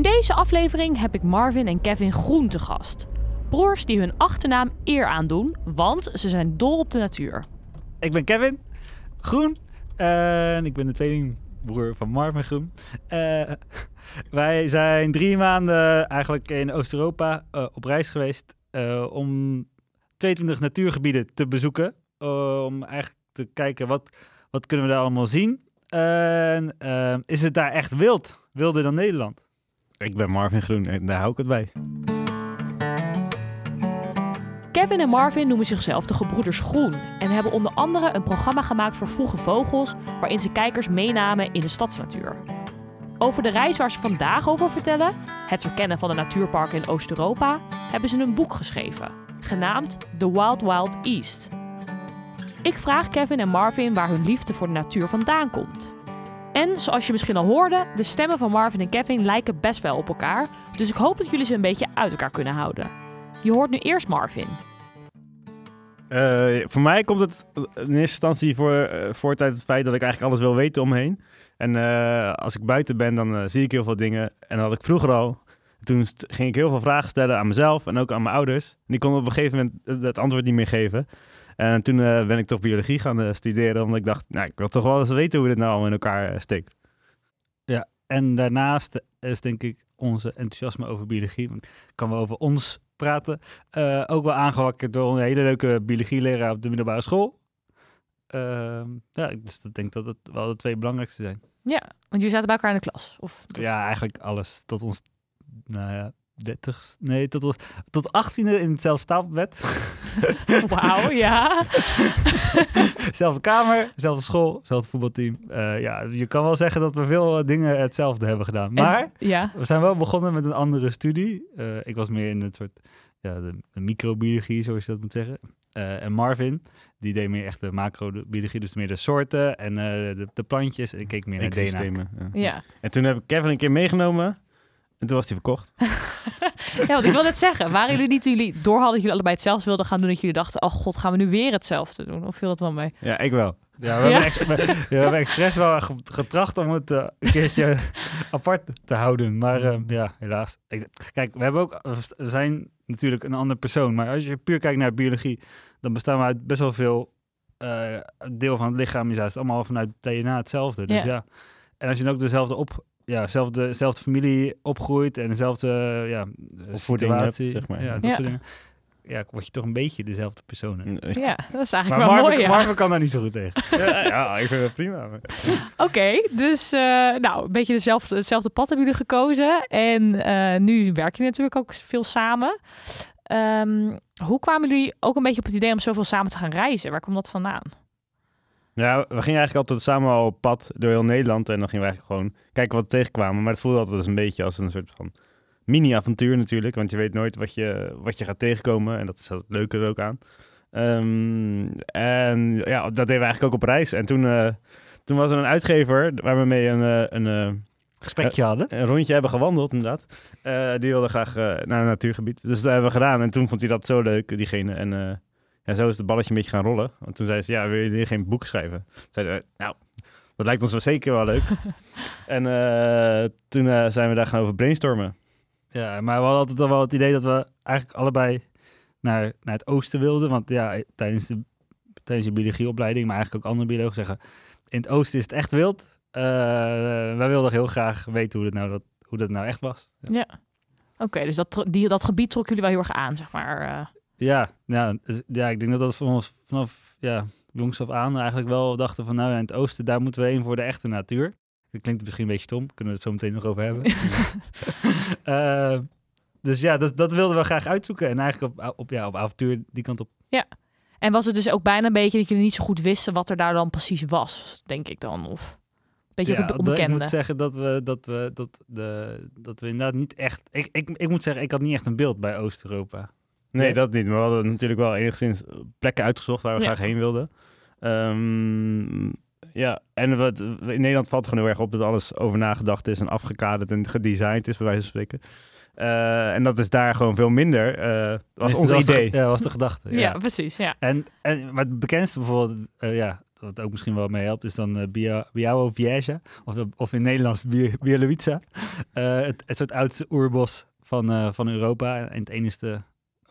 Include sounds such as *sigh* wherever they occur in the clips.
In deze aflevering heb ik Marvin en Kevin Groen te gast. Broers die hun achternaam eer aandoen, want ze zijn dol op de natuur. Ik ben Kevin Groen en ik ben de tweelingbroer van Marvin Groen. Uh, wij zijn drie maanden eigenlijk in Oost-Europa uh, op reis geweest om 22 natuurgebieden te bezoeken. om eigenlijk te kijken wat, wat kunnen we daar allemaal zien. En is het daar echt wild? Wilder dan Nederland? Ik ben Marvin Groen en daar hou ik het bij. Kevin en Marvin noemen zichzelf de Gebroeders Groen en hebben onder andere een programma gemaakt voor vroege vogels waarin ze kijkers meenamen in de stadsnatuur. Over de reis waar ze vandaag over vertellen, het verkennen van de natuurparken in Oost-Europa, hebben ze een boek geschreven, genaamd The Wild Wild East. Ik vraag Kevin en Marvin waar hun liefde voor de natuur vandaan komt. En zoals je misschien al hoorde, de stemmen van Marvin en Kevin lijken best wel op elkaar. Dus ik hoop dat jullie ze een beetje uit elkaar kunnen houden. Je hoort nu eerst Marvin. Uh, voor mij komt het in eerste instantie voor, uh, voort uit het feit dat ik eigenlijk alles wil weten omheen. En uh, als ik buiten ben, dan zie ik heel veel dingen. En dat had ik vroeger al. Toen ging ik heel veel vragen stellen aan mezelf en ook aan mijn ouders. En die konden op een gegeven moment het antwoord niet meer geven. En toen uh, ben ik toch biologie gaan uh, studeren, omdat ik dacht, nou, ik wil toch wel eens weten hoe dit nou allemaal in elkaar uh, steekt. Ja, en daarnaast is denk ik onze enthousiasme over biologie, want kan we over ons praten, ook wel aangewakkerd door een hele leuke biologieleraar op de middelbare school. Ehm, ja, dus ik denk dat het wel de twee belangrijkste zijn. Ja, want jullie zaten bij elkaar in de klas? Of... Ja, eigenlijk alles. Tot ons, nou ja, 30, nee, tot, tot 18e in hetzelfde stapelbed. *laughs* Wauw, ja. *laughs* zelfde kamer, zelfde school, zelfde voetbalteam. Uh, ja, je kan wel zeggen dat we veel eh, dingen hetzelfde hebben gedaan. Maar en, ja. we zijn wel begonnen met een andere studie. Uh, ik was meer in het soort ja, de, de microbiologie, zoals je dat moet zeggen. Uh, en Marvin, die deed meer echt de macrobiologie, dus meer de soorten en de, de, plantjes. En ik keek meer naar DNA. Ja. ja. En toen heb ik Kevin een keer meegenomen en toen was hij verkocht. *laughs* ja, want ik wil net zeggen, waren jullie niet toen jullie door hadden dat jullie allebei hetzelfde wilden gaan doen, dat jullie dachten, oh god, gaan we nu weer hetzelfde doen? Of viel dat wel mee? Ja, ik wel. Ja, we, ja? Hebben, expres, we hebben expres wel getracht om het uh, een keertje *laughs* apart te houden. Maar uh, ja, helaas. Kijk, we hebben ook, we zijn natuurlijk een ander persoon. Maar als je puur kijkt naar biologie, dan bestaan we uit best wel veel uh, deel van het lichaam. Je zei het allemaal vanuit DNA hetzelfde. Dus ja. ja. En als je dan ook dezelfde op, ja, zelfde, dezelfde familie opgroeit en dezelfde ja, situatie, zeg maar. Ja, dat soort dingen. Ja, word je toch een beetje dezelfde persoon. Ja, dat is eigenlijk maar wel Marvin, mooi. Ja. Marvin kan daar niet zo goed tegen. *laughs* ja, ja, ik vind het prima. Oké, okay, dus uh, nou, een beetje dezelfde, hetzelfde pad hebben jullie gekozen. En uh, nu werken jullie natuurlijk ook veel samen. Um, hoe kwamen jullie ook een beetje op het idee om zoveel samen te gaan reizen? Waar komt dat vandaan? Ja, we gingen eigenlijk altijd samen al op pad door heel Nederland. En dan gingen we eigenlijk gewoon kijken wat we tegenkwamen. Maar het voelde altijd een beetje als een soort van mini-avontuur natuurlijk. Want je weet nooit wat je, wat je gaat tegenkomen. En dat is het leuke er ook aan. Um, en ja, dat deden we eigenlijk ook op reis. En toen, uh, toen was er een uitgever waar we mee een, een, een gesprekje hadden. Een rondje hebben gewandeld, inderdaad. Uh, die wilde graag uh, naar een natuurgebied. Dus dat hebben we gedaan. En toen vond hij dat zo leuk, diegene. En ja, zo is het balletje een beetje gaan rollen. Want toen zei ze, ja, wil je geen boek schrijven? Zeiden nou, dat lijkt ons wel zeker wel leuk. *laughs* en toen zijn we daar gaan over brainstormen. Ja, maar we hadden altijd al wel het idee dat we eigenlijk allebei naar, naar het oosten wilden. Want ja, tijdens de, tijdens de biologieopleiding, maar eigenlijk ook andere biologen zeggen... in het oosten is het echt wild. Uh, wij wilden heel graag weten hoe dat nou, dat, hoe dat nou echt was. Ja, ja. oké. Okay, dus dat, die, dat gebied trok jullie wel heel erg aan, zeg maar. Ja, ja, ja, ik denk dat dat vanaf, vanaf ja, jongs af aan eigenlijk wel dachten van... nou, in het oosten, daar moeten we heen voor de echte natuur. Dat klinkt misschien een beetje stom, kunnen we het zo meteen nog over hebben. uh, *laughs* dus ja, dat, dat wilden we graag uitzoeken. En eigenlijk op, op, ja, op avontuur die kant op. Ja, en was het dus ook bijna een beetje dat jullie niet zo goed wisten wat er daar dan precies was, denk ik dan? Of... Beetje Ja, een dat- ik moet zeggen dat we, dat we, dat de, dat we inderdaad niet echt... Ik, ik, ik moet zeggen, ik had niet echt een beeld bij Oost-Europa. Nee, dat niet. Maar we hadden natuurlijk wel enigszins plekken uitgezocht waar we Ja. graag heen wilden. Ehm, ja, en wat, in Nederland valt gewoon heel erg op dat alles over nagedacht is en afgekaderd en gedesigned is, bij wijze van spreken. Eh, en dat is daar gewoon veel minder. eh dat was ons dat idee. de- ja, was de gedachte. ja. Ja. precies. Ja. En, en maar het bekendste bijvoorbeeld, eh, ja, wat ook misschien wel mee helpt, is dan Bia- Biao Vieja, of, of in Nederlands. Eh, het, het soort oudste oerbos van, eh, van Europa en het enigste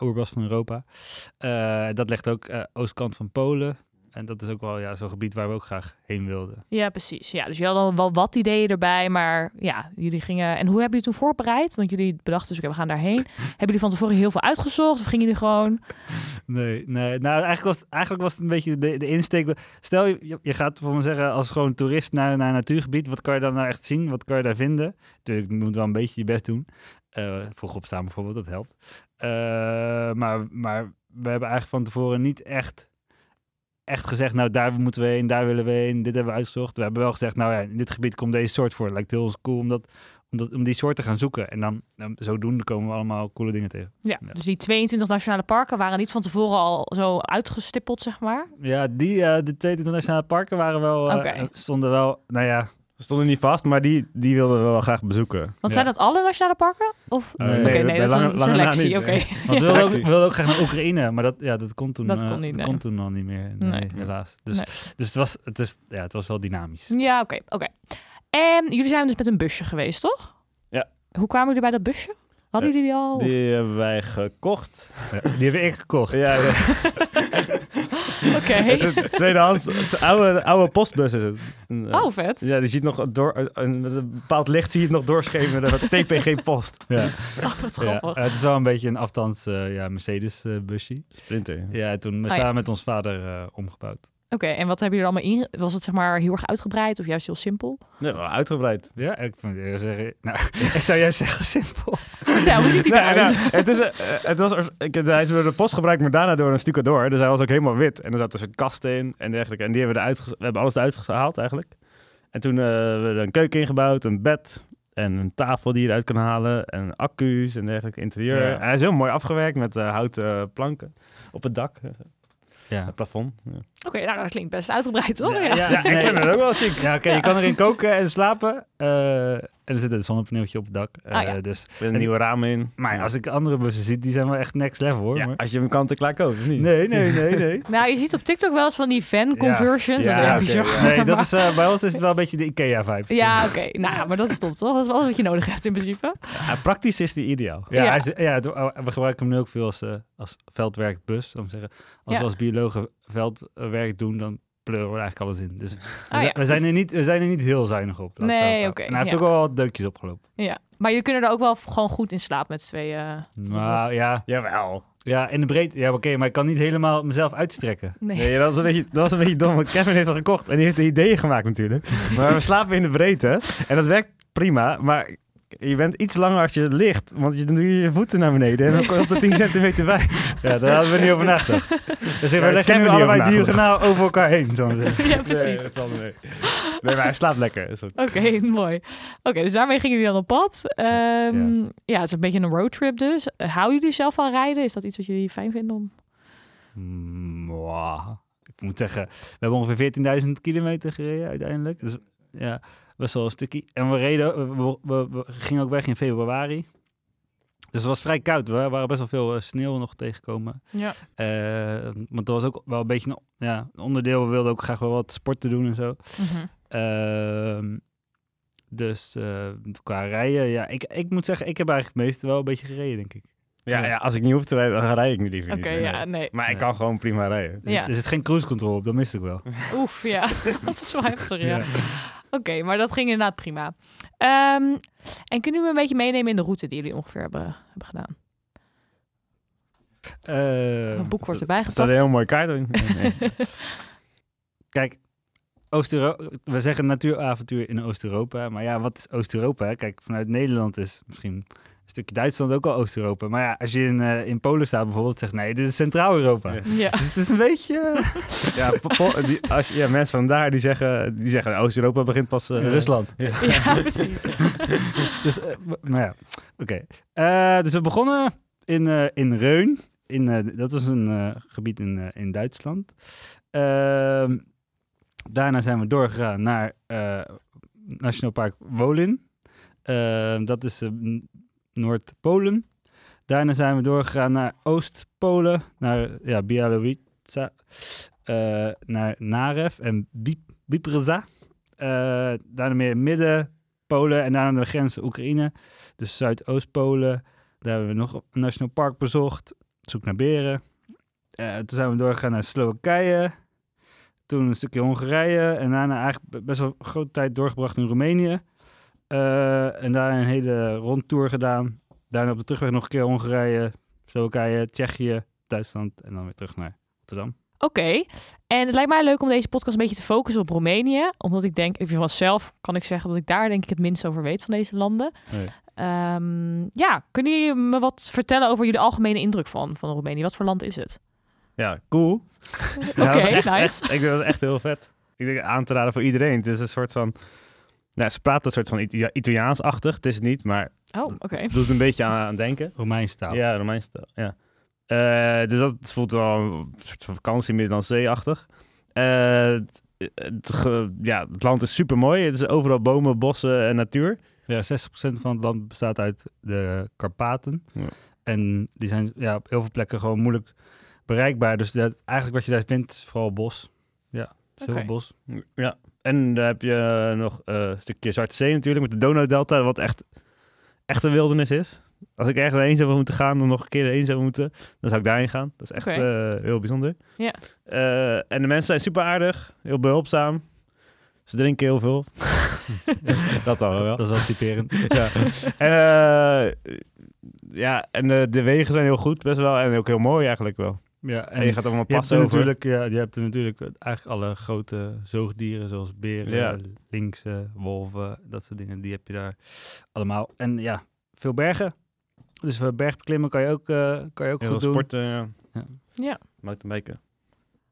oerbos van Europa. Eh, dat ligt ook eh, oostkant van Polen. En dat is ook wel ja, zo'n gebied waar we ook graag heen wilden. ja, precies. Ja, dus je had al wel wat ideeën erbij, maar ja, jullie gingen... En hoe hebben jullie toen voorbereid? Want jullie bedachten dus, oké, we gaan daarheen. *laughs* hebben jullie van tevoren heel veel uitgezocht? Of gingen jullie gewoon... Nee, nee. Nou, eigenlijk was, het, eigenlijk was het een beetje de, de insteek. Stel, je, je gaat voor me zeggen als gewoon toerist naar, naar een natuurgebied. Wat kan je dan nou echt zien? Wat kan je daar vinden? Natuurlijk, je moet wel een beetje je best doen. Eh vroeg opstaan bijvoorbeeld, dat helpt. Eh, maar, maar we hebben eigenlijk van tevoren niet echt, echt gezegd... nou, daar moeten we heen, daar willen we heen. Dit hebben we uitgezocht. We hebben wel gezegd, nou ja, in dit gebied komt deze soort voor. Het lijkt heel cool om, dat, om, dat, om die soort te gaan zoeken. En dan, dan zodoende komen we allemaal coole dingen tegen. Ja, Ja. dus die 22 nationale parken waren niet van tevoren al zo uitgestippeld, zeg maar? Ja, die, eh, de twee internationale parken waren wel, stonden wel, nou ja, stonden niet vast, maar die, die wilden we wel graag bezoeken. Want Ja. zijn dat alle nationale parken? Of... Nee, Oké, nee, nee, dat is lange- een lange selectie. niet, Oké. nee. want we wilden ook, Selectie. we wilden ook graag naar Oekraïne, maar dat, ja, dat kon toen, Dat eh, kon niet, nee. kon toen al niet meer, nee, Nee. helaas. Dus, Nee. dus het, was, het, is, ja, het was wel dynamisch. Ja, oké, oké. En jullie zijn dus met een busje geweest, toch? Ja. Hoe kwamen jullie bij dat busje? Hadden jullie die al? Die hebben wij gekocht. Ja, die heb ik gekocht. Ja, ja. *laughs* Oké. *laughs* Een tweedehands, het oude, oude postbus is het. Een, eh, Oh, vet. Ja, die ziet nog door, een, met een bepaald licht zie je het nog doorschemeren met *laughs* TPG Post. Ja. Oh, wat Ja, grappig. het is wel een beetje een afstands eh, ja, Mercedes eh, busje. Sprinter. Ja, toen ja. samen met ons vader eh, omgebouwd. Oké, en wat hebben jullie er allemaal in? Was het zeg maar heel erg uitgebreid of juist heel simpel? Nee, wel uitgebreid. Ja, ik, zeggen, *laughs* nou, *laughs* ik zou juist zeggen simpel. Vertel, hoe ziet die eruit? nou, het, is, eh, het was, ik, hij is door de post gebruikt, maar daarna door een stucador. Dus hij was ook helemaal wit. En er zaten soort kasten in en dergelijke. En die hebben we eruit, we hebben alles eruit gehaald eigenlijk. En toen eh, hebben we er een keuken ingebouwd, een bed en een tafel die je eruit kan halen. En accu's en dergelijke interieur. Ja. En hij is heel mooi afgewerkt met eh, houten planken op het dak. Eh, Ja. Het plafond. Ja. Oké, nou dat klinkt best uitgebreid, toch? Ja. Ja, Ja, ik nee. vind het ook wel chic. Ja, oké, je kan erin koken en slapen. Eh, en er zit een zonnepaneeltje op het dak. eh, Ah, ja. dus, Met een nieuwe ramen in. maar ja, als ik andere bussen zie, die zijn wel echt next level hoor. Ja, maar- als je hem kant-en-klaar koopt, of niet? Nee, nee, nee, nee. *laughs* Nou, je ziet op TikTok wel eens van die fan conversions. Ja, dat is echt oké, bizar. ja. Nee, dat is, *laughs* eh, bij ons is het wel een beetje de IKEA-vibe. Ja, oké. Nou, maar dat is top, toch? Dat is wel wat je nodig hebt in principe. Ja, praktisch is die ideaal. Ja, Ja. hij is- ja, het- we gebruiken hem nu ook veel als, eh, als veldwerkbus. Om te zeggen. Als Ja. we als biologen veldwerk doen, dan pleuren we eigenlijk alles in. Dus *laughs* we, Ah, ja. we, zijn er niet, we zijn er niet heel zuinig op. Nee, daarop oké. En hij heeft ja. ook wel wat deukjes opgelopen. Ja. Maar jullie kunnen er ook wel gewoon goed in slapen met z'n tweeën. eh, Maar ja, Jawel. ja, in de breedte. Ja, oké, maar ik kan niet helemaal mezelf uitstrekken. Nee. Nee, dat was, een beetje, dat was een beetje dom, want Kevin heeft dat gekocht en die heeft de ideeën gemaakt natuurlijk. *laughs* Maar we slapen in de breedte en dat werkt prima, maar je bent iets langer als je ligt, want je, dan doe je je voeten naar beneden en dan komt er 10 centimeter bij. *laughs* Ja, daar hadden we niet over nagedacht. Dus we daar leggen nu we allebei over diagonaal over elkaar heen. Zo *laughs* ja, precies. Nee, dat zal nee. nee, maar hij slaapt lekker. Oké, mooi. Oké, dus daarmee gingen jullie dan op pad. Ehm, ja. het is een beetje een roadtrip dus. Uh, houden jullie zelf van rijden? Is dat iets wat jullie fijn vinden om... Mm, mwah. Ik moet zeggen, we hebben ongeveer 14.000 kilometer gereden uiteindelijk. Dus ja, best wel een stukje. En we reden, we, we- we gingen ook weg in februari. Dus het was vrij koud. We waren best wel veel eh, sneeuw nog tegengekomen. Ja. Eh, want dat was ook wel een beetje een, ja, een onderdeel. We wilden ook graag wel wat sporten doen en zo. Mhm. Ehm, dus eh, qua rijden, ja, ik, ik moet zeggen, ik heb eigenlijk het meeste wel een beetje gereden, denk ik. Ja, ja, als ik niet hoef te rijden, dan rijd ik niet liever Oké, niet. ja, nee. Maar ik kan gewoon prima rijden. Dus Ja. Er zit geen cruise control op, dat miste ik wel. Oef, ja. *laughs* dat is wel heftig, ja. Ja. Oké, maar dat ging inderdaad prima. Ehm, en kunnen we een beetje meenemen in de route die jullie ongeveer hebben, hebben gedaan? Eh, Een boek wordt erbij Er staat gepakt. een heel mooi kaart in. Nee. *laughs* Kijk, Oost-Europa, we zeggen natuuravontuur in Oost-Europa. Maar ja, wat is Oost-Europa? Kijk, vanuit Nederland is misschien stukje Duitsland ook al Oost-Europa. Maar ja, als je in, eh, in Polen staat bijvoorbeeld, zegt nee, dit is Centraal-Europa. Ja. Ja. Dus het is een beetje *laughs* Ja, po- die, als, je- ja, mensen van daar die zeggen, die zeggen Oost-Europa begint pas... eh, Rusland. ja, *laughs* precies. *laughs* Dus, eh, maar ja, oké. Eh, dus we begonnen in, eh, in Reun. In, eh, dat is een eh, gebied in, eh, in Duitsland. Ehm, daarna zijn we doorgegaan naar eh Nationaal Park Wolin. Ehm, dat is eh, n- Noord-Polen. Daarna zijn we doorgegaan naar Oost-Polen, naar ja, eh, naar Narew en Bibrza. Eh, daarna meer midden Polen en daarna de grens Oekraïne. Dus Zuidoost-Polen. Daar hebben we nog een nationaal park bezocht. Zoek naar beren. Eh, toen zijn we doorgegaan naar Slowakije. Toen een stukje Hongarije. En daarna eigenlijk be- best wel een grote tijd doorgebracht in Roemenië. Eh, en daar een hele rondtour gedaan. Daarna op de terugweg nog een keer Hongarije, Slowakije, Tsjechië, Duitsland. En dan weer terug naar Rotterdam. Oké, en het lijkt mij leuk om deze podcast een beetje te focussen op Roemenië. Omdat ik denk, even van zelf kan ik zeggen dat ik daar denk ik het minst over weet van deze landen. Nee. Ehm, ja, kunnen jullie me wat vertellen over jullie algemene indruk van, van Roemenië? Wat voor land is het? Ja, cool. Oké, Ja, nice. echt- ik denk dat is echt heel vet. Ik denk aan te raden voor iedereen. Het is een soort van... Nou, ze praten een soort van Ita- Italiaans-achtig. Het is het niet, maar Oh, oké. het doet een beetje aan, aan denken. Romeinse taal. Ja, Romeins taal, ja. Eh, dus dat voelt wel een soort van vakantie midden dan zeeachtig. Eh, het, ja, het land is super mooi. Het is overal bomen, bossen en natuur. Ja, 60% van het land bestaat uit de Karpaten. Ja. En die zijn ja, op heel veel plekken gewoon moeilijk bereikbaar. Dus dat, eigenlijk wat je daar vindt is vooral bos. Ja, veel bos. Ja. En dan heb je nog eh, een stukje Zwarte Zee natuurlijk, met de Donaudelta, wat echt, echt een wildernis is. Als ik ergens heen zou moeten gaan, of nog een keer heen zou moeten, dan zou ik daarheen gaan. Dat is echt eh, heel bijzonder. Ja. Eh, en de mensen zijn super aardig, heel behulpzaam. Ze drinken heel veel. *laughs* dat dan wel. Dat is wel typerend. *laughs* ja. En, eh, ja, en de wegen zijn heel goed, best wel. En ook heel mooi eigenlijk wel. Ja, En je gaat allemaal passen over. natuurlijk, ja, je hebt er natuurlijk eigenlijk alle grote zoogdieren, zoals beren, Ja. linksen, wolven, dat soort dingen. Die heb je daar allemaal. En ja, veel bergen. Dus uh, bergbeklimmen kan je ook, eh, kan je ook Heel goed doen. sporten, ja. Ja. Ja. Mountainbiken.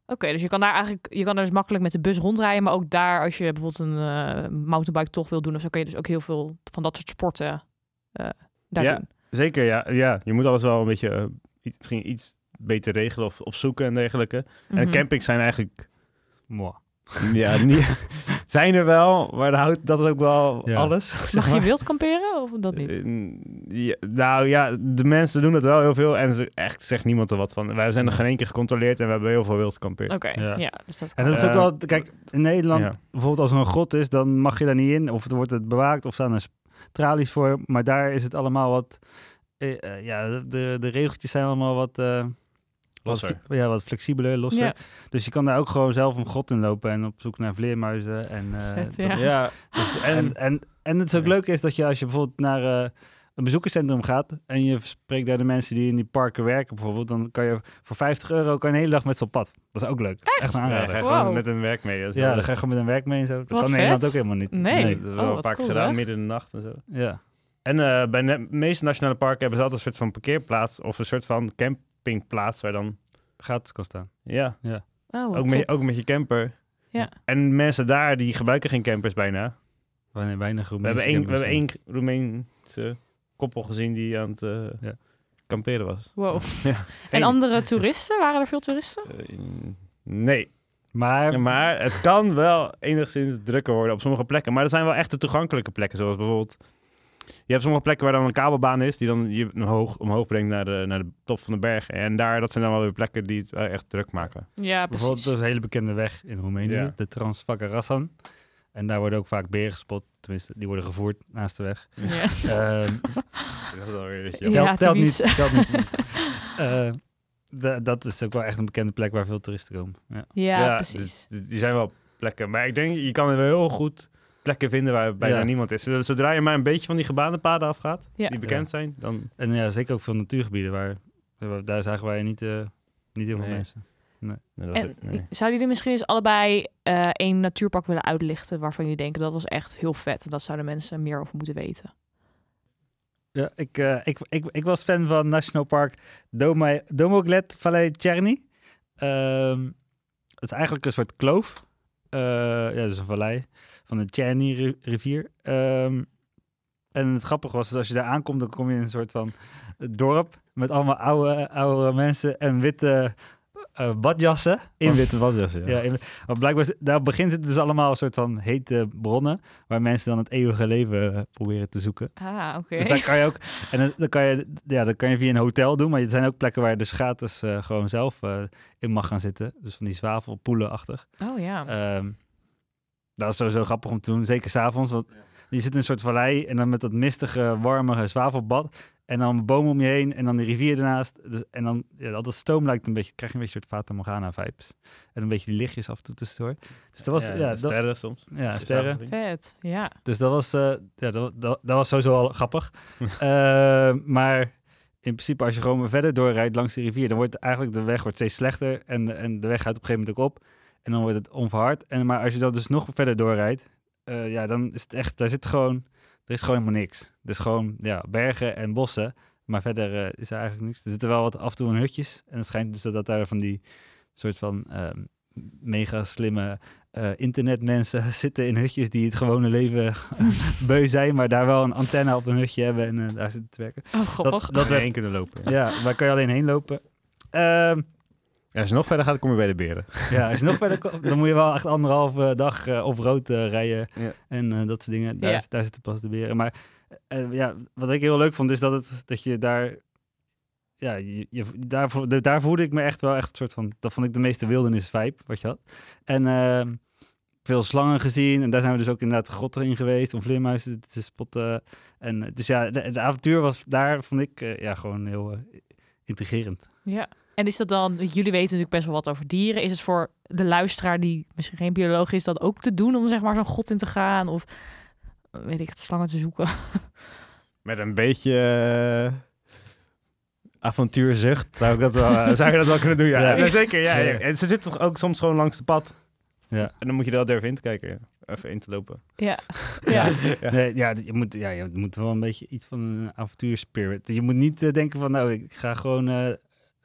Oké, dus je kan daar eigenlijk, je kan er dus makkelijk met de bus rondrijden, maar ook daar, als je bijvoorbeeld een eh, mountainbike toch wil doen, of zo kan je dus ook heel veel van dat soort sporten eh, daar Ja. doen. Zeker, ja. ja. Je moet alles wel een beetje, iets- misschien iets beter regelen of opzoeken en dergelijke. En Mhm. campings zijn eigenlijk, Mwah. *laughs* ja, niet, *laughs* zijn er wel, maar dat, houdt, dat is ook wel Ja. alles. *laughs* zeg Mag je maar. wild kamperen of dat niet? Eh, ja, nou ja, de mensen doen het wel heel veel en ze, echt zegt niemand er wat van. Wij zijn er geen één keer gecontroleerd en we hebben heel veel wild kampeerd. Oké, ja. Ja. dus dat En dat is ook wel, kijk, in Nederland, Ja. bijvoorbeeld als er een grot is, dan mag je daar niet in. Of er wordt het bewaakt of staan er tralies voor. Maar daar is het allemaal wat, eh, eh, ja, de, de regeltjes zijn allemaal wat, eh, wat, Losser. fle- ja, wat flexibeler, losser. Ja. Dus je kan daar ook gewoon zelf een grot in lopen en op zoek naar vleermuizen. En, eh, dat- ja. Ja, dus- en, en, en het is ook Ja. leuk is dat je als je bijvoorbeeld naar eh, een bezoekerscentrum gaat en je spreekt daar de mensen die in die parken werken bijvoorbeeld, dan kan je voor 50 euro kan je een hele dag met ze op pad. Dat is ook leuk. Echt, een ja, aanrader. ga je Wow. gewoon met een werk mee. Dat is Ja, dan ga je gewoon met een werk mee en zo. Dat Wat kan in Nederland ook helemaal niet. Nee. Dat Oh, wel wat een paar keer cool, gedaan, midden in de nacht en zo. Ja. En eh, bij de meeste nationale parken hebben ze altijd een soort van parkeerplaats of een soort van campingplaats waar dan, Gratis kan staan. ja, Oh, wat ook met, ook met je camper. Ja. En mensen daar die gebruiken geen campers bijna. Weinig, weinig We hebben, één, we hebben één Roemeense koppel gezien die aan het eh, Ja. kamperen was. Wow. Ja. *laughs* En andere toeristen? Waren er veel toeristen? Eh, nee, Maar, Ja, maar het kan wel enigszins drukker worden op sommige plekken. Maar er zijn wel echte toegankelijke plekken, zoals bijvoorbeeld... Je hebt sommige plekken waar dan een kabelbaan is, die dan je omhoog, omhoog brengt naar de, naar de top van de berg. En daar, dat zijn dan wel weer plekken die het wel echt druk maken. Ja, bijvoorbeeld, precies. er is een hele bekende weg in Roemenië, Ja. de Transvakarassan. En daar worden ook vaak beren gespot. Tenminste, die worden gevoerd naast de weg. Ja. *laughs* Ehm, Dat is wel weer Ja, telt, telt niet. Telt niet. *laughs* Eh, da- dat is ook wel echt een bekende plek waar veel toeristen komen. Ja. Ja, precies. dus die zijn wel plekken. Maar ik denk, je kan er wel heel goed plekken vinden waar bijna Ja. niemand is. Zodra je maar een beetje van die gebaande paden afgaat, Ja. die bekend zijn, dan... En ja, zeker ook veel natuurgebieden waar, waar- daar zagen wij niet, eh, niet heel veel Nee. mensen. Nee, dat was En het- nee. zouden jullie misschien eens allebei eh één natuurpark willen uitlichten waarvan jullie denken dat was echt heel vet en dat zouden mensen meer over moeten weten? Ja, ik, eh, ik, ik, ik was fan van National Park Doma- Domoglet Valley Tcherny. Ehm, het is eigenlijk een soort kloof. Eh, ja, dat is een vallei van de Tcherny ri- rivier. Ehm, en het grappige was, dat als je daar aankomt, dan kom je in een soort van dorp met allemaal oude, oude mensen en witte eh, badjassen. In witte wasjassen. Ja. Ja, in- maar blijkbaar, is- daar begint het dus allemaal een soort van hete bronnen, waar mensen dan het eeuwige leven eh, proberen te zoeken. Ah, oké. Dus daar kan je ook, en dan- dan kan je, ja, dat kan je via een hotel doen, maar er zijn ook plekken waar je dus gratis eh, gewoon zelf eh, in mag gaan zitten. Dus van die zwavelpoelenachtig. Oh ja. Ehm dat is sowieso grappig om te doen, zeker s'avonds, want je zit in een soort vallei en dan met dat mistige, warme zwavelbad. En dan bomen om je heen en dan de rivier ernaast. Dus, en dan, ja, al dat stoom lijkt een beetje, krijg je een beetje een soort Fata Morgana vibes. En een beetje die lichtjes af en toe tussendoor. Dus dat was, ja, dat, sterren soms. ja sterren. Vet. Ja. Dus dat was, eh, ja, dat, dat, dat was sowieso al grappig. *laughs* Eh, maar in principe, als je gewoon maar verder doorrijdt langs de rivier, dan wordt eigenlijk de weg wordt steeds slechter. En, en de weg gaat op een gegeven moment ook op. En dan wordt het onverhard. En, maar als je dan dus nog verder doorrijdt, eh, ja, dan is het echt, daar zit gewoon, er is gewoon helemaal niks. Er is gewoon ja, bergen en bossen. Maar verder eh, is er eigenlijk niks. Er zitten wel wat af en toe een hutjes. En het schijnt dus dat, dat daar van die soort van ehm, mega slimme eh, internetmensen *laughs* zitten in hutjes die het gewone leven *laughs* beu zijn, maar daar wel een antenne op een hutje hebben en eh, daar zitten te werken. Oh, grappig. dat Dat we heen kunnen lopen. Ja. Ja, waar kan je alleen heen lopen. Ehm, Ja, als je nog verder gaat, kom je bij de beren. *laughs* ja, als je nog verder komt, dan moet je wel echt anderhalve dag eh, op rood eh, rijden Ja. en eh, dat soort dingen. Daar, Ja. daar zitten pas de beren. Maar eh, ja, wat ik heel leuk vond, is dat, het, dat je daar... Ja, je, je, daar, de- daar voelde ik me echt wel echt een soort van... Dat vond ik de meeste wildernis vibe, wat je had. En ehm, veel slangen gezien. En daar zijn we dus ook inderdaad grotten in geweest om vleermuizen te spotten. En dus ja, de, de avontuur was daar, vond ik, ja, gewoon heel intrigerend. Ja. En is dat dan, jullie weten natuurlijk best wel wat over dieren. Is het voor de luisteraar die misschien geen bioloog is, dat ook te doen om zeg maar zo'n god in te gaan? Of eh, weet ik het, slangen te zoeken? *laughs* Met een beetje eh, avontuurzucht zou ik dat wel, eh, zou ik dat wel kunnen doen. Ja, Ja. Ja, zeker. Ja, ja. En ze zitten toch ook soms gewoon langs de pad. Ja. En dan moet je er wel durven in te kijken. ja. Even in te lopen. Ja. *laughs* ja. Ja. Nee, ja, je moet, ja, je moet wel een beetje iets van een avontuurspirit. Je moet niet denken van, nou, ik ga gewoon...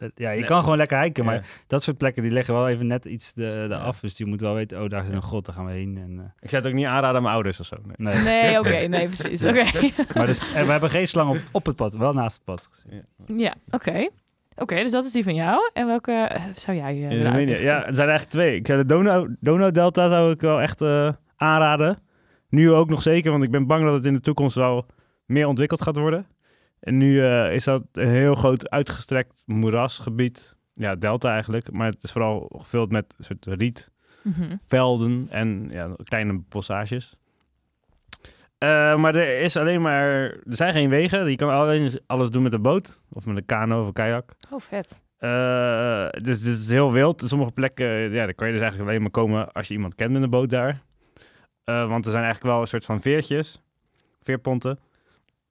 eh, ja, je Nee. kan gewoon lekker hiken, maar Ja. dat soort plekken die leggen wel even net iets de, de Ja. af. Dus je moet wel weten, oh, daar zit een god, daar gaan we heen. En, eh, Ik zou het ook niet aanraden aan mijn ouders of zo. Nee. nee. Nee, *laughs* oké, nee, precies. Oké. maar dus, en we hebben geen slang op, op het pad, wel naast het pad gezien. Ja, oké. Oké, dus dat is die van jou. En welke eh, zou jij eh, uitlichten? Ja, er zijn eigenlijk twee. Ik zou de Donau, Donau-delta zou ik wel echt eh, aanraden. Nu ook nog zeker, want ik ben bang dat het in de toekomst wel meer ontwikkeld gaat worden. En nu eh, is dat een heel groot uitgestrekt moerasgebied. Ja, delta eigenlijk. Maar het is vooral gevuld met soort rietvelden Mhm. en ja, kleine bossages. Eh, maar er is alleen maar... Er zijn geen wegen. Je kan alleen alles doen met een boot. Of met een kano of een kajak. Oh, vet. Eh, dus het is heel wild. Sommige plekken, ja, daar kan je dus eigenlijk alleen maar komen als je iemand kent met een boot daar. Want er zijn eigenlijk wel een soort van veertjes, veerponten.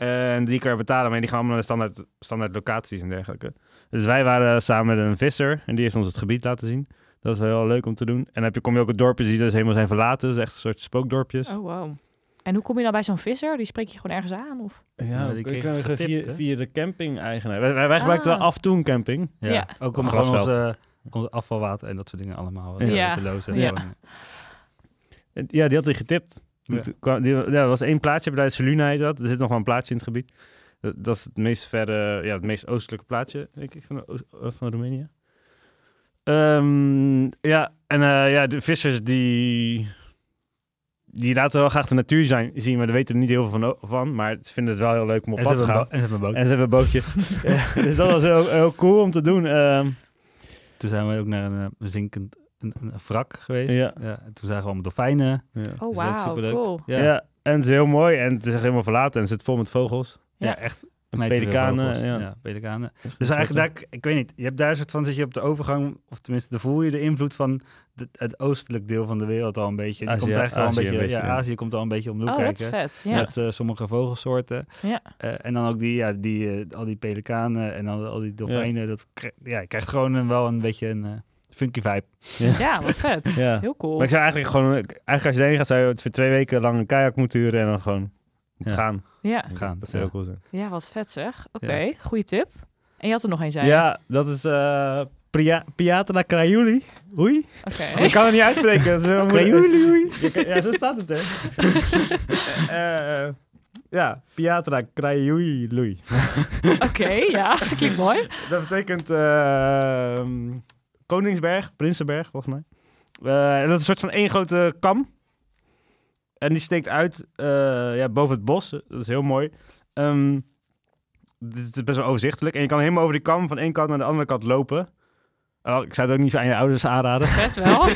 En die kan je betalen, maar die gaan allemaal naar standaard, standaard locaties en dergelijke. Dus wij waren samen met een visser en die heeft ons het gebied laten zien. Dat is wel heel leuk om te doen. En dan heb je, kom je ook op dorpen die dus helemaal zijn verlaten. Dat is echt een soort spookdorpjes. Oh, wow. En hoe kom je dan bij zo'n visser? Die spreek je gewoon ergens aan? Of? Ja, Ja, die kreeg getipt, via, de camping-eigenaar. Wij, wij, wij gebruikten Ah. wel af en toe een camping. Ja, Ja. ook om gewoon onze, onze afvalwater en dat soort dingen allemaal eh, Ja. te lozen. Ja. Ja, die had hij getipt. Ja. Die, ja, er was één plaatsje bij Soluna heet dat. Er zit nog wel een plaatsje in het gebied. Dat, dat is het meest verre, ja, het meest oostelijke plaatsje, denk ik, van, de eh, van Roemenië. Ehm, ja, en eh, ja, de vissers die, die laten wel graag de natuur zijn, zien, maar daar weten er niet heel veel van, van. Maar ze vinden het wel heel leuk om op En pad te gaan. en ze hebben een boot. En ze hebben bootjes. *laughs* Ja, dus dat was heel, heel cool om te doen. Ehm, Toen zijn we ook naar een eh, zinkend een, een wrak geweest. Ja. en toen zagen we allemaal dolfijnen. ja. Oh, ook wauw. superleuk. Cool. Ja, Ja. en het is heel mooi en het is echt helemaal verlaten en het zit vol met vogels. ja. Ja. echt. Pelikanen, ja. ja, pelikanen. Dus eigenlijk, daar, ik weet niet, je hebt daar een soort van, zit je op de overgang, of tenminste, dan voel je de invloed van de- het oostelijk deel van de wereld al een beetje. Die Azië- komt eigenlijk Azië wel een een beetje, ja, ja. Azië komt al een beetje om de hoek Oh, dat is kijken. vet. Ja. Met eh, sommige vogelsoorten. Ja. Eh, en dan ook die, ja, die, eh, al die pelikanen en al, al die dolfijnen. Dat ja, je krijgt gewoon een, wel een beetje een eh, funky vibe. ja, wat vet. Ja. Heel cool. Maar ik zou eigenlijk gewoon, eigenlijk als je erheen gaat, zou je voor twee weken lang een kajak moeten huren en dan gewoon Ja. gaan. Ja. Gaan, Dat zou ja. heel cool zijn. ja, wat vet zeg. Oké, goede tip. En je had er nog een, zei Ja, dat is eh Pria- Piatra Craiuli. Oei. Oké. *laughs* Ik kan het niet uitspreken. Dat is heel moeilijk. Craiuli, oei. *laughs* Ja, zo staat het, hè. *laughs* Eh, ja, Piatra Craiuli. Oké, ja. Klinkt mooi. Dat betekent eh, Koningsberg, Prinsenberg, volgens mij. Eh, en dat is een soort van één grote kam. En die steekt uit eh, ja, boven het bos. Dat is heel mooi. Ehm, het is best wel overzichtelijk. En je kan helemaal over die kam van één kant naar de andere kant lopen. Oh, ik zou het ook niet zo aan je ouders aanraden. Vet wel. *laughs*